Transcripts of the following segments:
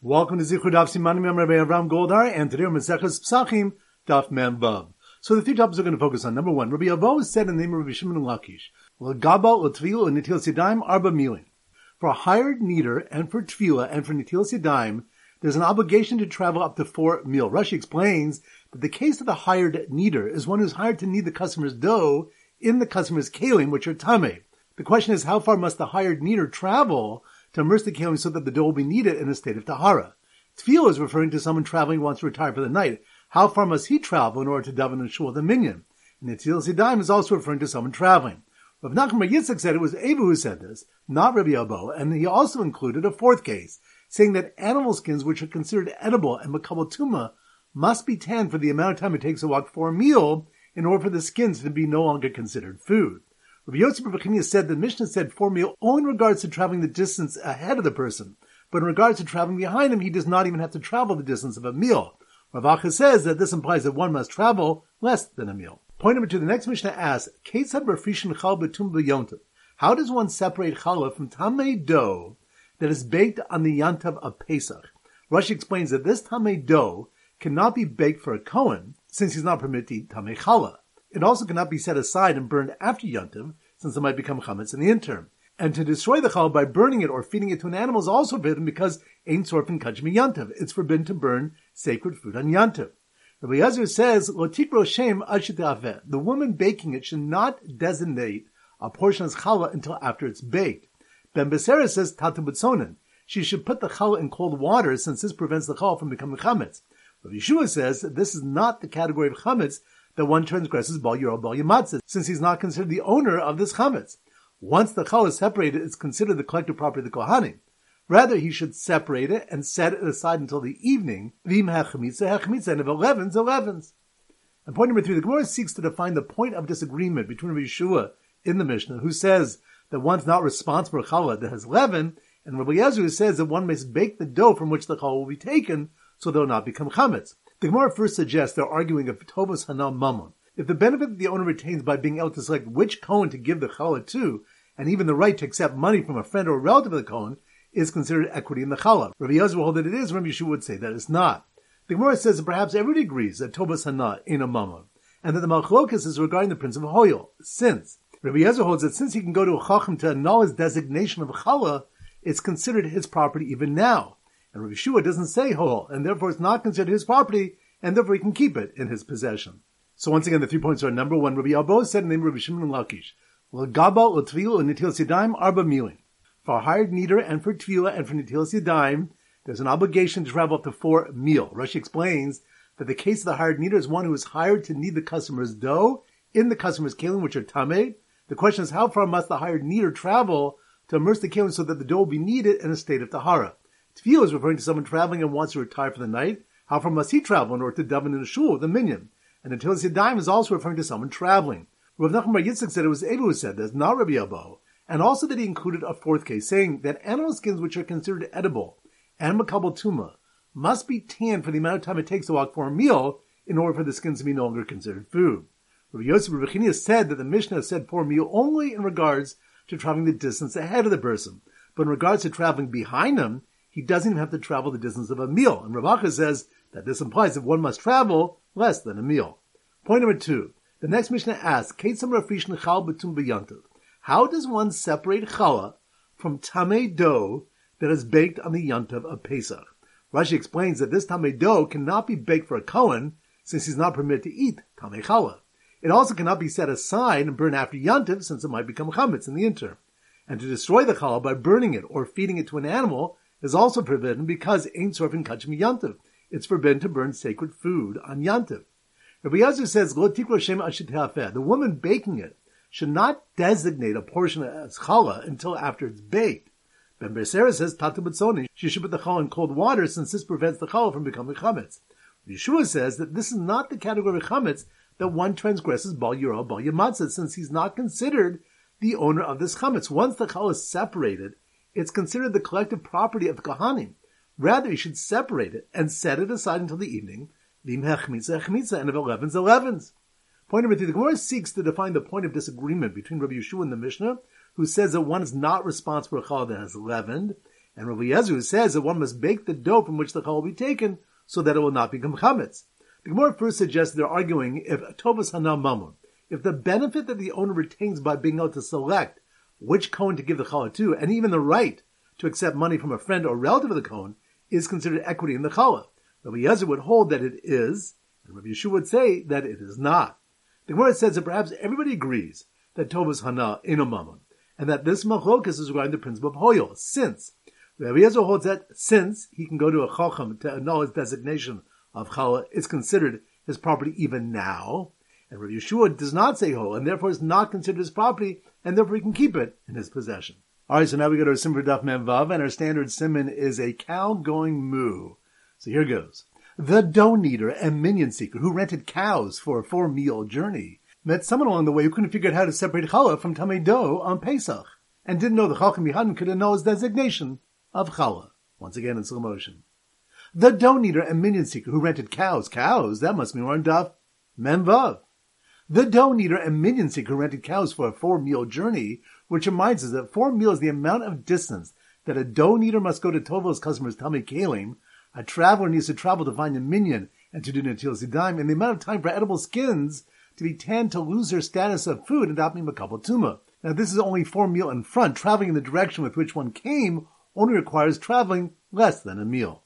Welcome to Zichud Daf Simanim Rabbi Avram Goldar, and today we're Maseches Psachim Daf Mem. So the three topics we're going to focus on. Number one, Rabbi Avo said in the name of Rabbi Shimon Lakish, L'gabal l'tvil u'nitil sidaim arba milin. For a hired kneader and for tvila and for nitil sidaim, there's an obligation to travel up to four mil. Rashi explains that the case of the hired kneader is one who's hired to knead the customer's dough in the customer's kalim, which are tame. The question is, how far must the hired kneader travel to immerse the kalim so that the dough will be kneaded in a state of tahara? Tefillah is referring to someone traveling wants to retire for the night. How far must he travel in order to daven and shul the minyan? And Nitil Sidaim is also referring to someone traveling. Rav Nachman Yitzchak said it was Eva who said this, not Rabbi Abo, and he also included a fourth case, saying that animal skins which are considered edible and makabal tuma must be tanned for the amount of time it takes to walk for a meal in order for the skins to be no longer considered food. Rabbi Yosef Bar said the Mishnah said for meal only in regards to traveling the distance ahead of the person, but in regards to traveling behind him, he does not even have to travel the distance of a meal. Rav Acha says that this implies that one must travel less than a meal. Point number two, the next Mishnah asks. How does one separate challah from tamei dough that is baked on the yantav of Pesach? Rashi explains that this tamei dough cannot be baked for a Kohen, since he's not permitted to eat tamei challah. It also cannot be set aside and burned after yantav, since it might become chametz in the interim. And to destroy the challah by burning it or feeding it to an animal is also forbidden because ain't sorfin kachmi yantav. It's forbidden to burn sacred food on yantav. Rabbi Yazir says, Lotikro shem The woman baking it should not designate a portion as challah until after it's baked. Ben Besera says tatabutsonin. She should put the challah in cold water since this prevents the challah from becoming chametz. Rabbi Yeshua says this is not the category of chametz that one transgresses bal yiro bal yamatzah, since he's not considered the owner of this chametz. Once the challah is separated, it's considered the collective property of the kohanim. Rather, he should separate it and set it aside until the evening. Vim hachamitza hachamitza, and if eleven's eleven's. And point number three, the Gemara seeks to define the point of disagreement between Yeshua in the Mishnah, who says that one's not responsible for challah that has leaven, and Rabbi Yezu says that one must bake the dough from which the challah will be taken, so they'll not become chametz. The Gemara first suggests they're arguing of tovas hanam mammon. If the benefit that the owner retains by being able to select which Kohen to give the challah to, and even the right to accept money from a friend or a relative of the Kohen, is considered equity in the challah. Rabbi Yezer will hold that it is, Rabbi Yeshua would say that it's not. The Gemara says that perhaps everybody agrees that Tobas Hana in a mammon, and that the Machlokas is regarding the Prince of Hoyel, since Rabbi Yezer holds that since he can go to a Chacham to annul his designation of challah, it's considered his property even now. And Rabbi Yeshua doesn't say Hoyel, and therefore it's not considered his property, and therefore he can keep it in his possession. So once again, the three points are number one, Rabbi Abo said in the name of Rabbi Shimon ben Lakish, L'gabal l'tvil sidaim arba milin. For a hired kneader and for tvila and for nitil sidaim, there's an obligation to travel up to four mil. Rashi explains that the case of the hired kneader is one who is hired to knead the customer's dough in the customer's kalim, which are tameh. The question is, how far must the hired kneader travel to immerse the kalim so that the dough will be kneaded in a state of tahara? Tvila is referring to someone traveling and wants to retire for the night. How far must he travel in order to daven in a shul, the minyan? And until Sidaim is also referring to someone traveling. Rav Nachman Bar Yitzchak said it was Ebu who said this, not Rabbi Abo, and also that he included a fourth case, saying that animal skins which are considered edible and makabal tuma must be tanned for the amount of time it takes to walk for a meal in order for the skins to be no longer considered food. Rabbi Yosef Bar said that the Mishnah said for a meal only in regards to traveling the distance ahead of the person, but in regards to traveling behind him, he doesn't even have to travel the distance of a meal. And Rav Acha says that this implies that one must travel less than a meal. Point number two. The next Mishnah asks, How does one separate challah from tamei dough that is baked on the yantav of Pesach? Rashi explains that this tamei dough cannot be baked for a Kohen, since he's not permitted to eat tamei challah. It also cannot be set aside and burned after yantav, since it might become chametz in the interim. And to destroy the challah by burning it or feeding it to an animal is also forbidden because ain't sorfin kachmi Yantiv. It's forbidden to burn sacred food on Yantiv. Rabbi Yazir says, Lo shem The woman baking it should not designate a portion as challah until after it's baked. Ben Besera says, Tatu B'tzoni, she should put the challah in cold water since this prevents the challah from becoming chametz. Yeshua says that this is not the category of chametz that one transgresses bal yiro bal yamatzah since he's not considered the owner of this chametz. Once the challah is separated, it's considered the collective property of the kohanim. Rather, you should separate it and set it aside until the evening Vim hechmitza hechmitza, and if eleven's eleven's. Point number three, the Gemara seeks to define the point of disagreement between Rabbi Yeshua and the Mishnah, who says that one is not responsible for a challah that has leavened, And Rabbi Yezu says that one must bake the dough from which the challah will be taken so that it will not become chametz. The Gemara first suggests they're arguing if tovas hana mamun, if the benefit that the owner retains by being able to select which Kohen to give the challah to, and even the right to accept money from a friend or relative of the Kohen, is considered equity in the challah. Rabbi Yezer would hold that it is, and Rabbi Yeshua would say that it is not. The Gemara says that perhaps everybody agrees that tovas hana in a mammon, and that this machlokas is regarding the principle of hoyol, since Rabbi Yezer holds that since he can go to a chacham to annul his designation of challah, it's considered his property even now, and Rabbi Yeshua does not say hoyol, and therefore is not considered his property, and therefore he can keep it in his possession. All right, so now we go to our simmer daf memvav, and our standard simon is a cow going moo. So here goes. The dough kneader and minion seeker who rented cows for a four meal journey met someone along the way who couldn't figure out how to separate challah from tamei dough on Pesach and didn't know the chacham him could know his designation of challah. Once again in slow motion. The dough kneader and minion seeker who rented cows. Cows, that must be more daf memvav. The dough Eater and minion seeker rented cows for a four meal journey, which reminds us that four meals is the amount of distance that a dough Eater must go to Tovo's customers' tummy kalim, a traveler needs to travel to find a minion and to do Natil Sidaim, and the amount of time for edible skins to be tanned to lose their status of food and adopting Makabal Tuma. Now this is only four meal in front. Traveling in the direction with which one came only requires traveling less than a meal.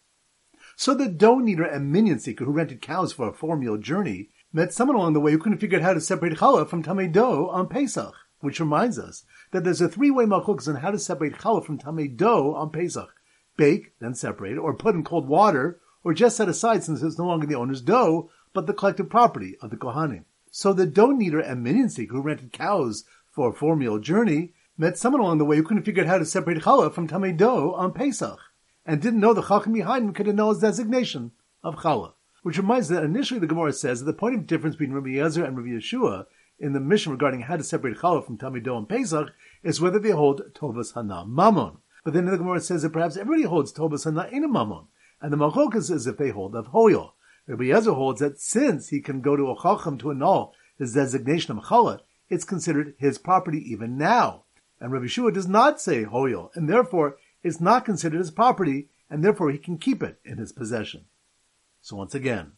So the dough kneader and minion seeker who rented cows for a four meal journey met someone along the way who couldn't figure out how to separate challah from tamei dough on Pesach, which reminds us that there's a three-way machlokas on how to separate challah from tamei dough on Pesach bake, then separate, or put in cold water, or just set aside since it's no longer the owner's dough, but the collective property of the Kohanim. So the dough kneader and minion seeker who rented cows for a four meal journey met someone along the way who couldn't figure out how to separate challah from tamei dough on Pesach, and didn't know the chacham behind him could know his designation of challah. Which reminds us that initially the Gemara says that the point of difference between Rabbi Yezer and Rabbi Yeshua in the Mishnah regarding how to separate challah from tamei dough and Pesach is whether they hold tovas hana mammon. But then the Gemara says that perhaps everybody holds Tobas and Na'ina Mammon. And the Machlokas is if they hold of Hoyo. Rabbi Yezer holds that since he can go to a Chacham to annul his designation of Chala, it's considered his property even now. And Rabbi Yeshua does not say Hoyo, and therefore it's not considered his property, and therefore he can keep it in his possession. So once again,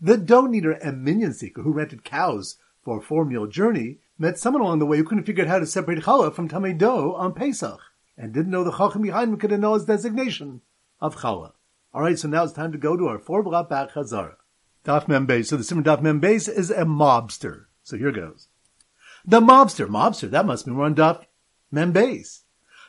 the dough kneader and minion seeker who rented cows for a four meal journey met someone along the way who couldn't figure out how to separate challah from tamei dough on Pesach and didn't know the Chacham behind him could know his designation of Chala. Alright, so now it's time to go to our four block back Chazara. Daf Membeis. So the Simon Daf Membeis is a mobster. So here goes. The mobster, mobster, that must be on Daf Membeis.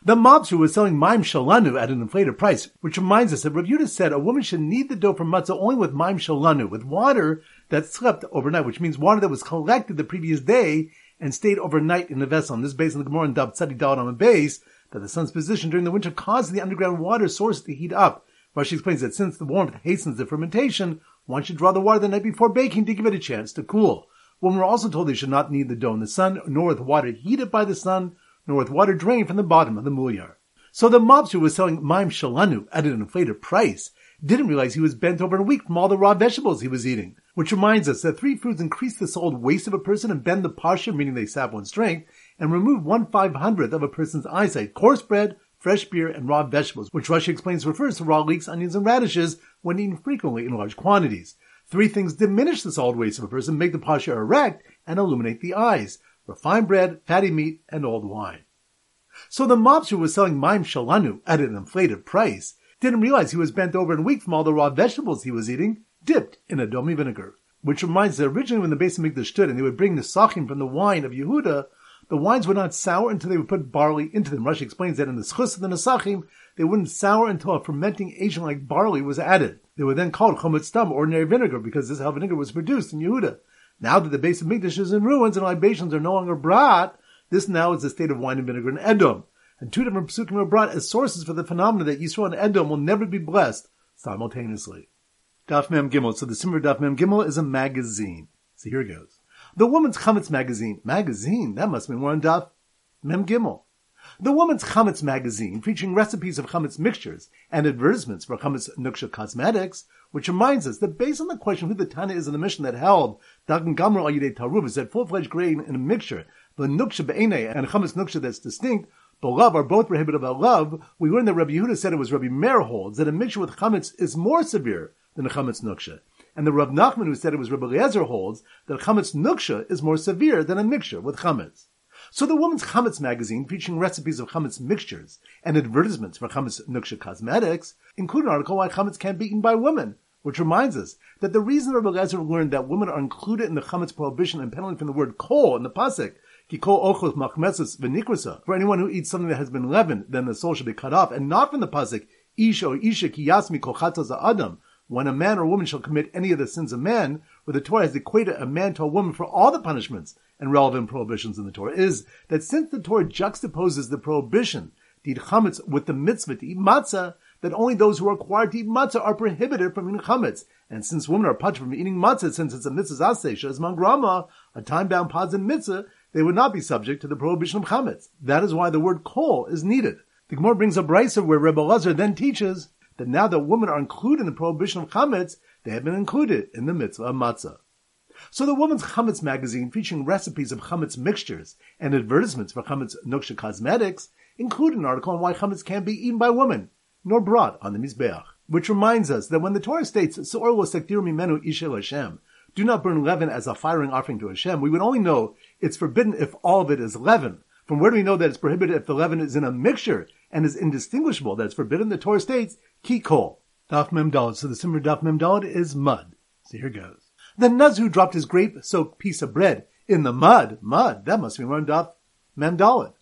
The mobster was selling Maim Shalanu at an inflated price, which reminds us that Rav said a woman should knead the dough for matzah only with Maim Shalanu, with water that slept overnight, which means water that was collected the previous day and stayed overnight in the vessel. And this is based on the Gemara and Daf Tzadi on the base, that the sun's position during the winter causes the underground water source to heat up. Rashi explains that since the warmth hastens the fermentation, one should draw the water the night before baking to give it a chance to cool. Women were also told they should not knead the dough in the sun, nor with water heated by the sun, nor with water drained from the bottom of the mulyar. So the mobster was selling maim shalanu at an inflated price didn't realize he was bent over and weak from all the raw vegetables he was eating. Which reminds us that three foods increase the sold waist of a person and bend the posture, meaning they sap one's strength, and remove one five hundredth of a person's eyesight. Coarse bread, fresh beer, and raw vegetables, which Rashi explains refers to raw leeks, onions, and radishes when eaten frequently in large quantities. Three things diminish the solid waist of a person, make the posture erect, and illuminate the eyes. Refined bread, fatty meat, and old wine. So the mobster was selling Maim Shalanu at an inflated price, didn't realize he was bent over and weak from all the raw vegetables he was eating, dipped in adomi vinegar. Which reminds that originally when the Beis HaMikdash stood and they would bring the sachim from the wine of Yehuda, the wines would not sour until they would put barley into them. Rashi explains that in the schus of the Nesachim, they wouldn't sour until a fermenting agent like barley was added. They were then called chometz tam, ordinary vinegar, because this is how vinegar was produced in Yehuda. Now that the Beis HaMikdash is in ruins and libations are no longer brought, this now is the state of wine and vinegar in Edom. And two different psukim are brought as sources for the phenomena that Yisrael and Edom will never be blessed simultaneously. Daf Mem Gimel. So the Simmer Daf Mem Gimel is a magazine. So here it goes. The Woman's Chametz Magazine. Magazine? That must be more on Daf Mem Gimel. The Woman's Chametz Magazine, featuring recipes of chametz mixtures and advertisements for chametz nuksha cosmetics, which reminds us that based on the question who the Tana is in the Mishnah that held Dagan Gamr al Taruv is that full-fledged grain in a mixture, the nuksha be'ene and chametz nuksha that's distinct, love are both prohibited by love, we learn that Rabbi Yehuda said it was Rabbi Meir holds that a mixture with chametz is more severe than a chametz nuksha. And the Rav Nachman who said it was Rabbi Eliezer holds that chametz nuksha is more severe than a mixture with chametz. So the Woman's Chametz magazine, featuring recipes of chametz mixtures and advertisements for chametz nuksha cosmetics, include an article why chametz can't be eaten by women, which reminds us that the reason Rabbi Eliezer learned that women are included in the chametz prohibition and penalty from the word kol in the pasuk Kikol ochos machmeses v'nikrasa. For anyone who eats something that has been leavened, then the soul should be cut off, and not from the pasuk ish or isha kiyasmi kochatas adam. When a man or woman shall commit any of the sins of man, where the Torah has equated a man to a woman for all the punishments and relevant prohibitions in the Torah, is that since the Torah juxtaposes the prohibition to eat chametz with the mitzvah to eat matzah, that only those who are required to eat matzah are prohibited from eating chametz. And since women are punished from eating matzah, since it's a mitzvah asesha, as mangrama, a time-bound and mitzvah, they would not be subject to the prohibition of chametz. That is why the word kol is needed. The Gemara brings a brisa where Rebbe Lazar then teaches that now that women are included in the prohibition of chametz, they have been included in the mitzvah of matzah. So the Woman's Chametz magazine, featuring recipes of chametz mixtures and advertisements for chametz nuksha cosmetics, include an article on why chametz can't be eaten by women, nor brought on the mizbeach. Which reminds us that when the Torah states, "Seor lo sektir mimenu ishel Hashem," do not burn leaven as a firing offering to Hashem, we would only know it's forbidden if all of it is leaven. From where do we know that it's prohibited if the leaven is in a mixture and is indistinguishable? That it's forbidden. The Torah states, kikol. Daf mem daled. So the simmer daf mem daled is mud. So here goes. The Nazir dropped his grape-soaked piece of bread in the mud. Mud. That must be one daf mem daled.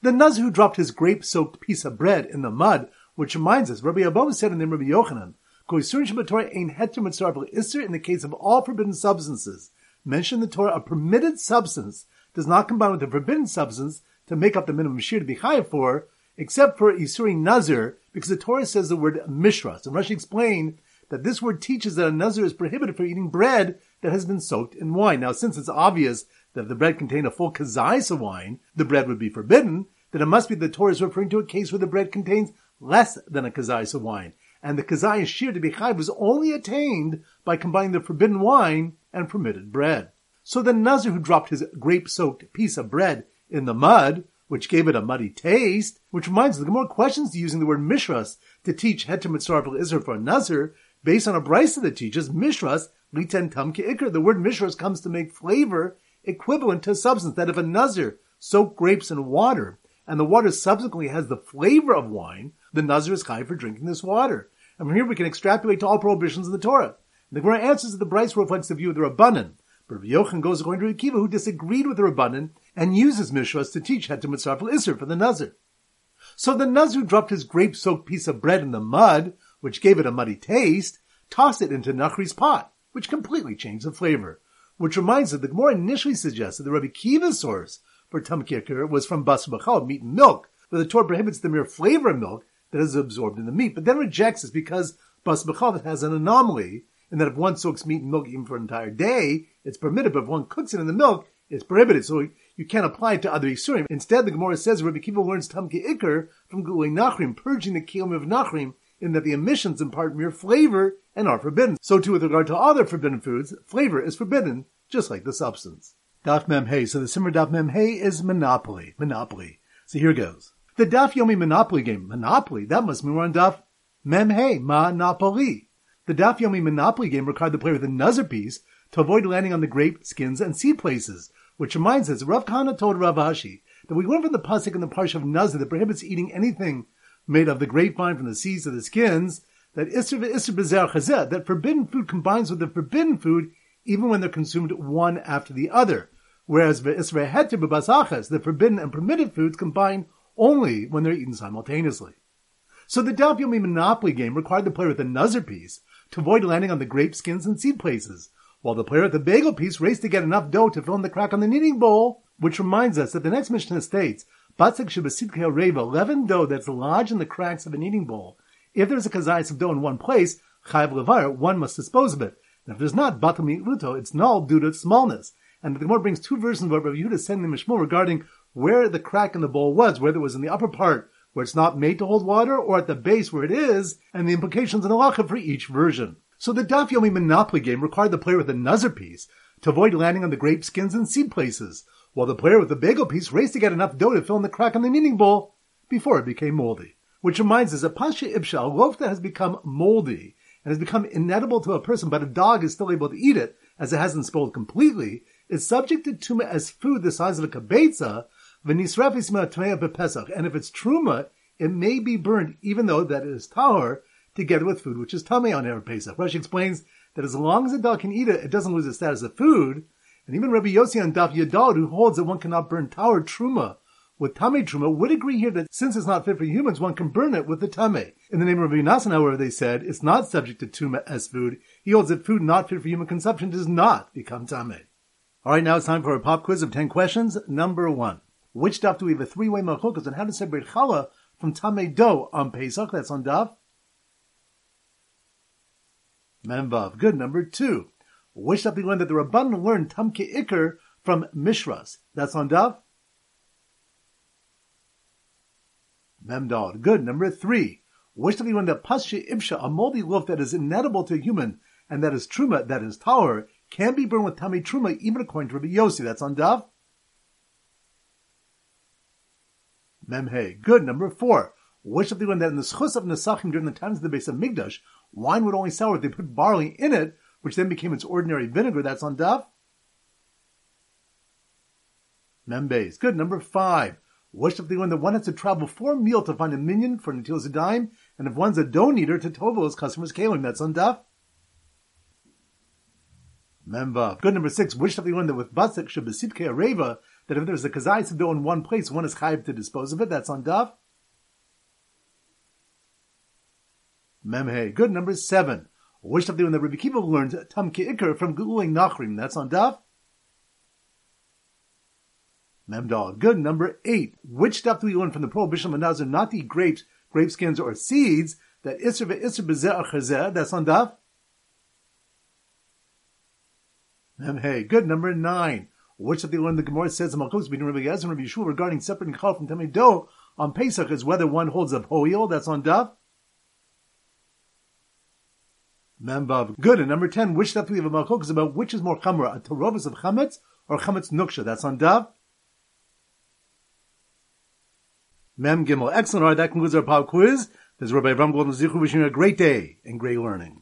The Nazir dropped his grape-soaked piece of bread in the mud, which reminds us, Rabbi Abba said in the Rabbi Yochanan, in the case of all forbidden substances, mentioned in the Torah, a permitted substance does not combine with a forbidden substance to make up the minimum shear to be high for, except for Isuri Nazir, because the Torah says the word mishras. And Rashi explained that this word teaches that a Nazir is prohibited for eating bread that has been soaked in wine. Now, since it's obvious that if the bread contained a full kazais of wine, the bread would be forbidden, then it must be the Torah is referring to a case where the bread contains less than a kazais of wine. And the kazais shear to be high was only attained by combining the forbidden wine and permitted bread. So the Nazir who dropped his grape-soaked piece of bread in the mud, which gave it a muddy taste, which reminds us, the Gemara questions using the word mishras to teach heter mitzvah Israel for a Nazir, based on a brisa that teaches mishras liten tam ikr. The word mishras comes to make flavor equivalent to substance. That if a Nazir soaked grapes in water, and the water subsequently has the flavor of wine, the Nazir is high for drinking this water. And from here we can extrapolate to all prohibitions in the Torah. The Gemara answers that the Brisa reflects the view of the Rabbanan, but Rabbi Yochanan goes according to Akiva, who disagreed with the Rabbanan and uses Mishras to teach Heter Mitzrafel Isser for the Nazir. So the Nazir dropped his grape-soaked piece of bread in the mud, which gave it a muddy taste, tossed it into Nachri's pot, which completely changed the flavor. Which reminds us that the Gemara initially suggested the Rabbi Kiva's source for Tamkirker was from Bachal, meat and milk, but the Torah prohibits the mere flavor of milk that is absorbed in the meat, but then rejects this because bas Bachal has an anomaly and that if one soaks meat in milk even for an entire day, it's permitted, but if one cooks it in the milk, it's prohibited. So you can't apply it to other Isurim. Instead, the Gemara says Rabbi Kiva learns Tamke Iker from Gulei Nachrim, purging the Kilim of Nachrim, in that the emissions impart mere flavor and are forbidden. So too with regard to other forbidden foods, flavor is forbidden, just like the substance. Daf Mem Hey. So the Simmer Daf Mem Hey is Monopoly. Monopoly. So here goes. The Daf Yomi Monopoly game. Monopoly. That must mean we're on Daf Mem Hey. Monopoly. The Daf Yomi Monopoly game required the player with a Nazir piece to avoid landing on the grape skins and seed places, which reminds us, Rav Kahana told Rav Ashi that we learn from the pasuk in the parsha of that prohibits eating anything made of the grapevine from the seeds to the skins, that Isser Isser Bezer Chazeh, that forbidden food combines with the forbidden food even when they're consumed one after the other, whereas Isra Heter B'Basachas, the forbidden and permitted foods combine only when they're eaten simultaneously. So the Daf Yomi Monopoly game required the player with a Nazir piece to avoid landing on the grape skins and seed places, while the player at the bagel piece raced to get enough dough to fill in the crack on the kneading bowl, which reminds us that the next Mishnah states, Batzak Shabbasit Reva, leavened dough that's lodged in the cracks of a kneading bowl. If there's a kazayas of dough in one place, Chayav Levar, one must dispose of it. And if there's not Batam Luto, it's null due to its smallness. And the Gemara brings two versions of what Rabbi Yehuda said in the regarding where the crack in the bowl was, whether it was in the upper part where it's not made to hold water, or at the base where it is, and the implications in halacha for each version. So the Daf Yomi Monopoly game required the player with a Nazir piece to avoid landing on the grape skins and seed places, while the player with the bagel piece raced to get enough dough to fill in the crack in the kneading bowl before it became moldy. Which reminds us, a pasha a loaf that has become moldy and has become inedible to a person, but a dog is still able to eat it, as it hasn't spoiled completely, is subject to tuma as food the size of a and if it's truma, it may be burned, even though that is tahor, together with food which is tame on Erev Pesach. Rashi explains that as long as a dog can eat it, it doesn't lose its status of food. And even Rabbi Yossi on Daf Yadad, who holds that one cannot burn tahor truma with tame truma, would agree here that since it's not fit for humans, one can burn it with the tame. In the name of Rabbi Nassan, however, they said it's not subject to truma as food. He holds that food not fit for human consumption does not become tame. All right, now it's time for a pop quiz of 10 questions. Number one. Which daf do we have a three-way machlokas on how to separate challah from tame dough on Pesach? That's on daf. Memvav. Good. Number two. Which daf we learn that the Rabban learned tamke ikr from Mishras? That's on daf. Memdod. Good. Number three. Which daf we learn that pasche ibsha, a moldy loaf that is inedible to a human, and that is truma, that is tower, can be burned with tami truma, even according to Rabbi Yossi. That's on Daf. Memhe. Good. Number four. Which of the one that in the schus of Nesachim during the times of the Beis HaMikdash, wine would only sour if they put barley in it, which then became its ordinary vinegar. That's on Daf. Membes. Good. Number five. Which of the one that one has to travel four meal to find a minion for Natil dime, and if one's a dough eater to Tovo his customers kalim. That's on Daf. Memba. Good number six. Which of the one that with basik should be sitke areva that if there's a kazayis of dough in one place, one is chayiv to dispose of it. That's on daf. Memhe. Good number seven. Which of the one that Rabbi Kiva learned tam ikr from googling nachrim. That's on daf. Memdal. Good number eight. Which stuff do we learn from the prohibition of Nazir not to eat grapes, grape skins, or seeds? That isr ve'isr bezer That's on daf. Hey, good. Number nine. Which of the one the Gemara says Malchus between Rabbi Yezer and Rabbi Yeshua regarding separating chal from tamei dough on Pesach is whether one holds of hoil, that's on Daf. Membav. Good. And number ten, which stuff do we have a Malchus about which is more chamra, a tarovas of chametz or chametz nuksha, that's on Daf. Mem Gimel. Excellent. All right, that concludes our pop quiz. This is Rabbi Avram Golden Zichu wishing you a great day and great learning.